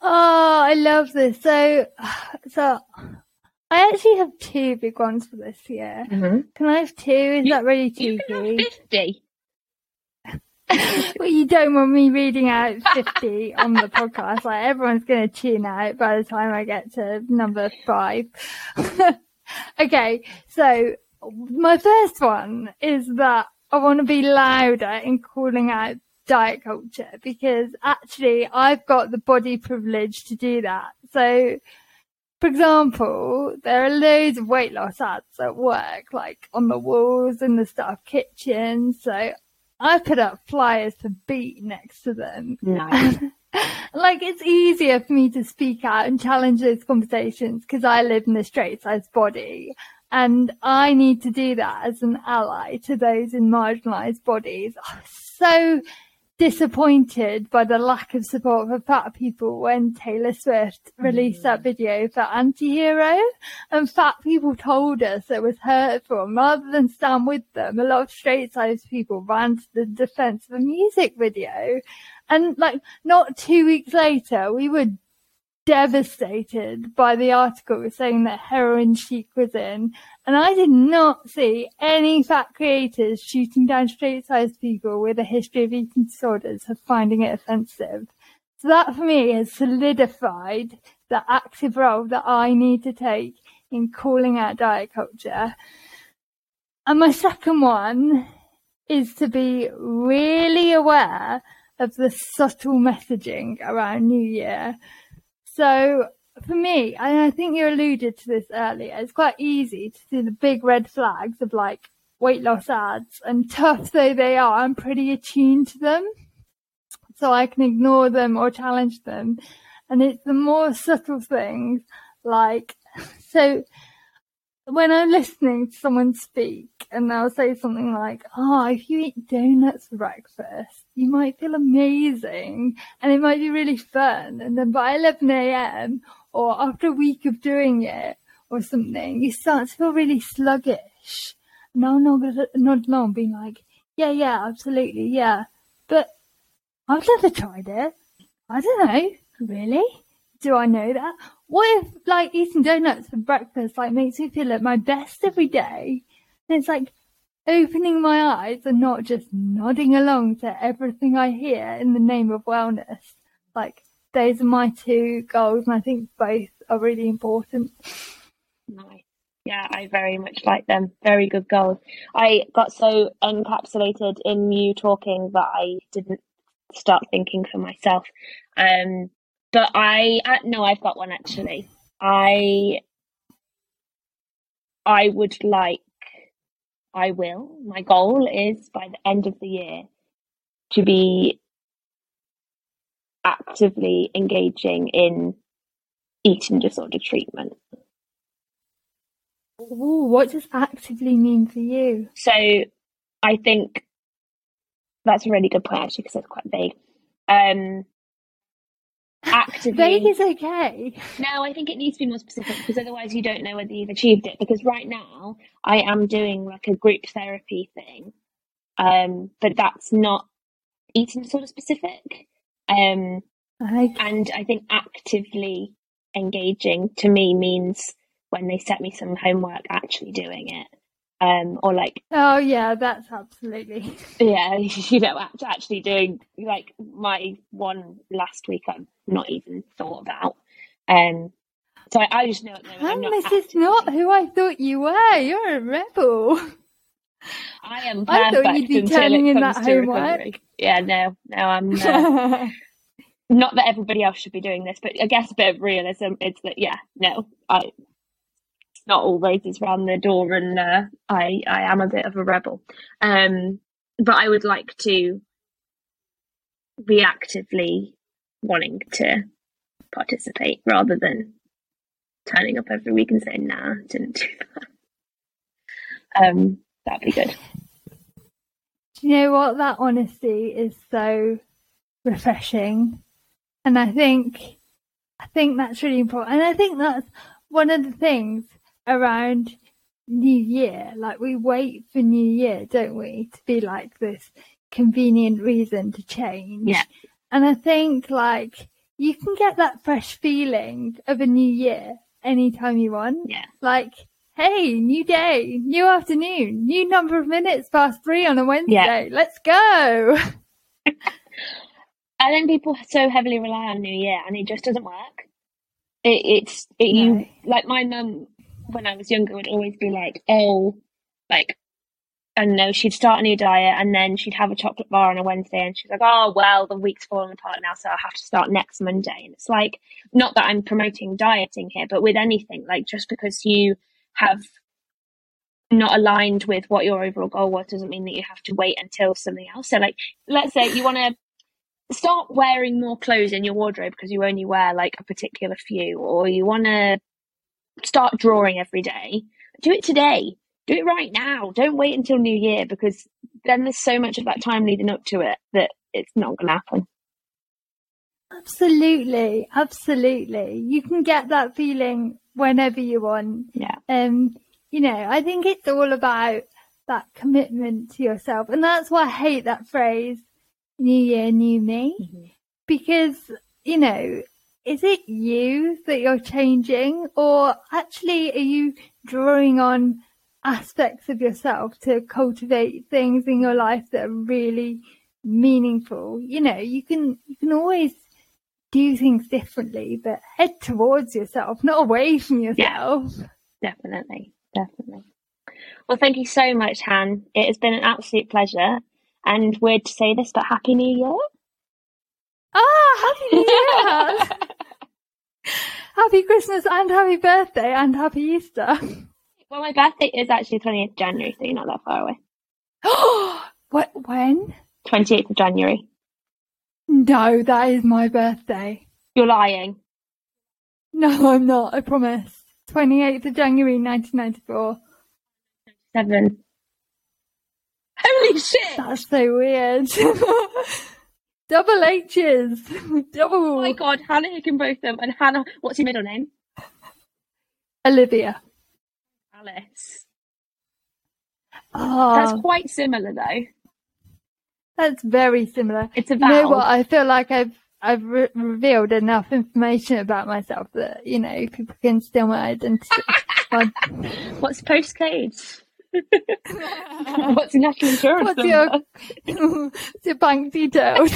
B: oh, I love this. So, so I actually have two big ones for this year.
A: Mm-hmm.
B: Can I have two? Is
A: You-
B: that really cheeky?
A: 50.
B: well, you don't want me reading out 50 on the podcast. Like, everyone's going to tune out by the time I get to number five. okay, so my first one is that I want to be louder in calling out diet culture because actually I've got the body privilege to do that. So, for example, there are loads of weight loss ads at work, like on the walls in the staff kitchen. So I put up flyers for Beat next to them.
A: Nice.
B: like it's easier for me to speak out and challenge those conversations because I live in a straight sized body. And I need to do that as an ally to those in marginalised bodies. Oh, I'm so disappointed by the lack of support for fat people when Taylor Swift released that mm. video for Antihero and fat people told us it was hurtful. And rather than stand with them, a lot of straight sized people ran to the defense of a music video. And like not two weeks later, we were devastated by the article saying that heroin chic was in. And I did not see any fat creators shooting down straight sized people with a history of eating disorders for finding it offensive. So that for me has solidified the active role that I need to take in calling out diet culture. And my second one is to be really aware of the subtle messaging around New Year. So for me, and I think you alluded to this earlier, it's quite easy to see the big red flags of like weight loss ads and tough though they are, I'm pretty attuned to them. So I can ignore them or challenge them. And it's the more subtle things like, so when I'm listening to someone speak and they'll say something like, oh, if you eat donuts for breakfast, you might feel amazing and it might be really fun. And then by 11 a.m. or after a week of doing it or something, you start to feel really sluggish. And I'll nod, nod along being like, yeah, yeah, absolutely, yeah. But I've never tried it. I don't know. Really? Do I know that? What if like eating donuts for breakfast like makes me feel at my best every day? And it's like opening my eyes and not just nodding along to everything I hear in the name of wellness. Like those are my two goals and I think both are really important.
A: Nice. Yeah, I very much like them. Very good goals. I got so encapsulated in you talking that I didn't start thinking for myself. Um, but I uh, no, I've got one actually. I I would like, I will. My goal is by the end of the year to be actively engaging in eating disorder treatment.
B: Ooh, what does actively mean for you?
A: So I think that's a really good point actually because it's quite vague. Um, actively,
B: Vague is okay.
A: no, I think it needs to be more specific because otherwise you don't know whether you've achieved it. Because right now I am doing like a group therapy thing, um, but that's not eating disorder specific. Um,
B: I,
A: and I think actively engaging to me means when they set me some homework, actually doing it. Um, or like
B: oh yeah, that's absolutely.
A: yeah, you know, actually doing like my one last week I've not even thought about. Um, so I, I just know at the moment I'm
B: And
A: not
B: this is not who I thought you were. You're a rebel.
A: I am
B: I thought you'd be turning in that homework.
A: recovery. Yeah, no, no, I'm uh, not that everybody else should be doing this, but I guess a bit of realism. It's that yeah, no, I not always roses round the door, and uh, I I am a bit of a rebel. Um, but I would like to be actively wanting to participate rather than turning up every week and saying nah, didn't do that. Um, that'd be good.
B: Do you know what? That honesty is so refreshing. And I think, I think that's really important. And I think that's one of the things around New Year. Like we wait for New Year, don't we? To be like this convenient reason to change.
A: Yeah.
B: And I think like you can get that fresh feeling of a new year anytime you want.
A: Yeah.
B: Like, hey, new day, new afternoon, new number of minutes past three on a Wednesday. Yeah. Let's go.
A: I think people so heavily rely on New Year, and it just doesn't work. It, it's it, you like my mum when I was younger would always be like, oh, like I don't know, she'd start a new diet, and then she'd have a chocolate bar on a Wednesday, and she's like, oh well, the week's falling apart now, so I'll have to start next Monday. And it's like, not that I'm promoting dieting here, but with anything, like just because you have not aligned with what your overall goal was doesn't mean that you have to wait until something else. So like let's say you want to start wearing more clothes in your wardrobe because you only wear like a particular few or you want to start drawing every day do it today do it right now don't wait until new year because then there's so much of that time leading up to it that it's not going to happen
B: Absolutely, absolutely. You can get that feeling whenever you want.
A: yeah
B: Um, you know, I think it's all about that commitment to yourself. And that's why I hate that phrase, new year, new me. Because, you know, is it you that you're changing? Or actually are you drawing on aspects of yourself to cultivate things in your life that are really meaningful? You know, you can, you can always do things differently, but head towards yourself, not away from yourself.
A: definitely. Definitely. Well thank you so much han. It has been an absolute pleasure. And weird to say this but happy new year.
B: Ah, happy new year! happy Christmas and happy birthday and happy Easter.
A: well my birthday is actually 28th january so you're not that far away Oh,
B: what? When?
A: 28th of january
B: No, that is my birthday.
A: you're lying
B: No, I'm not. I promise. 28th of January, 1994.
A: seven. Holy shit!
B: That's so weird. Double H's. Double.
A: Oh my god, Hannah Hickinbotham them. and Hannah, what's your middle name?
B: Olivia.
A: Alice.
B: Oh,
A: That's quite similar though.
B: That's very similar.
A: It's a vowel.
B: You know what? I feel like I've I've re- revealed enough information about myself that you know people can steal my identity.
A: What's postcode? what's your national insurance
B: What's
A: number?
B: your what's your bank details?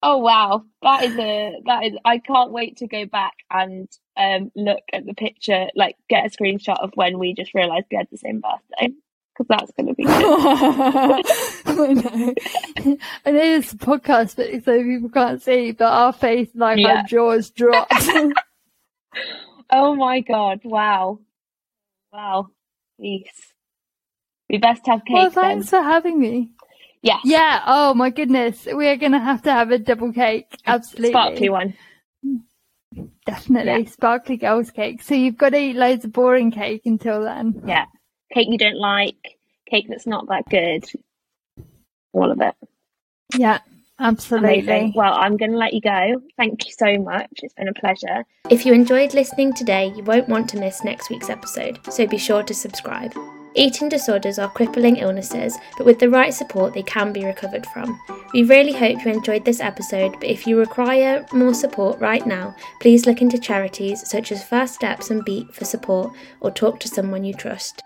A: Oh wow, that is a that is. I can't wait to go back and um look at the picture, like get a screenshot of when we just realised we had the same birthday, because that's going to be good.
B: I know. I know it's a podcast, but so people can't see, but our face, like
A: Yeah.
B: our jaws dropped.
A: oh my god! Wow, wow, Jeez. We best have cake
B: well,
A: then.
B: thanks for having me.
A: Yes,
B: Yeah. Oh my goodness, we are gonna have to have a double cake. Absolutely,
A: sparkly one.
B: definitely sparkly girls cake. So you've got to eat loads of boring cake until then.
A: Yeah, cake you don't like, cake that's not that good. All of it.
B: Yeah, absolutely.
A: Amazing. Well, I'm going to let you go. Thank you so much. It's been a pleasure.
C: If you enjoyed listening today, you won't want to miss next week's episode, so be sure to subscribe. Eating disorders are crippling illnesses, but with the right support, they can be recovered from. We really hope you enjoyed this episode, but if you require more support right now, please look into charities such as First Steps and Beat for support or talk to someone you trust.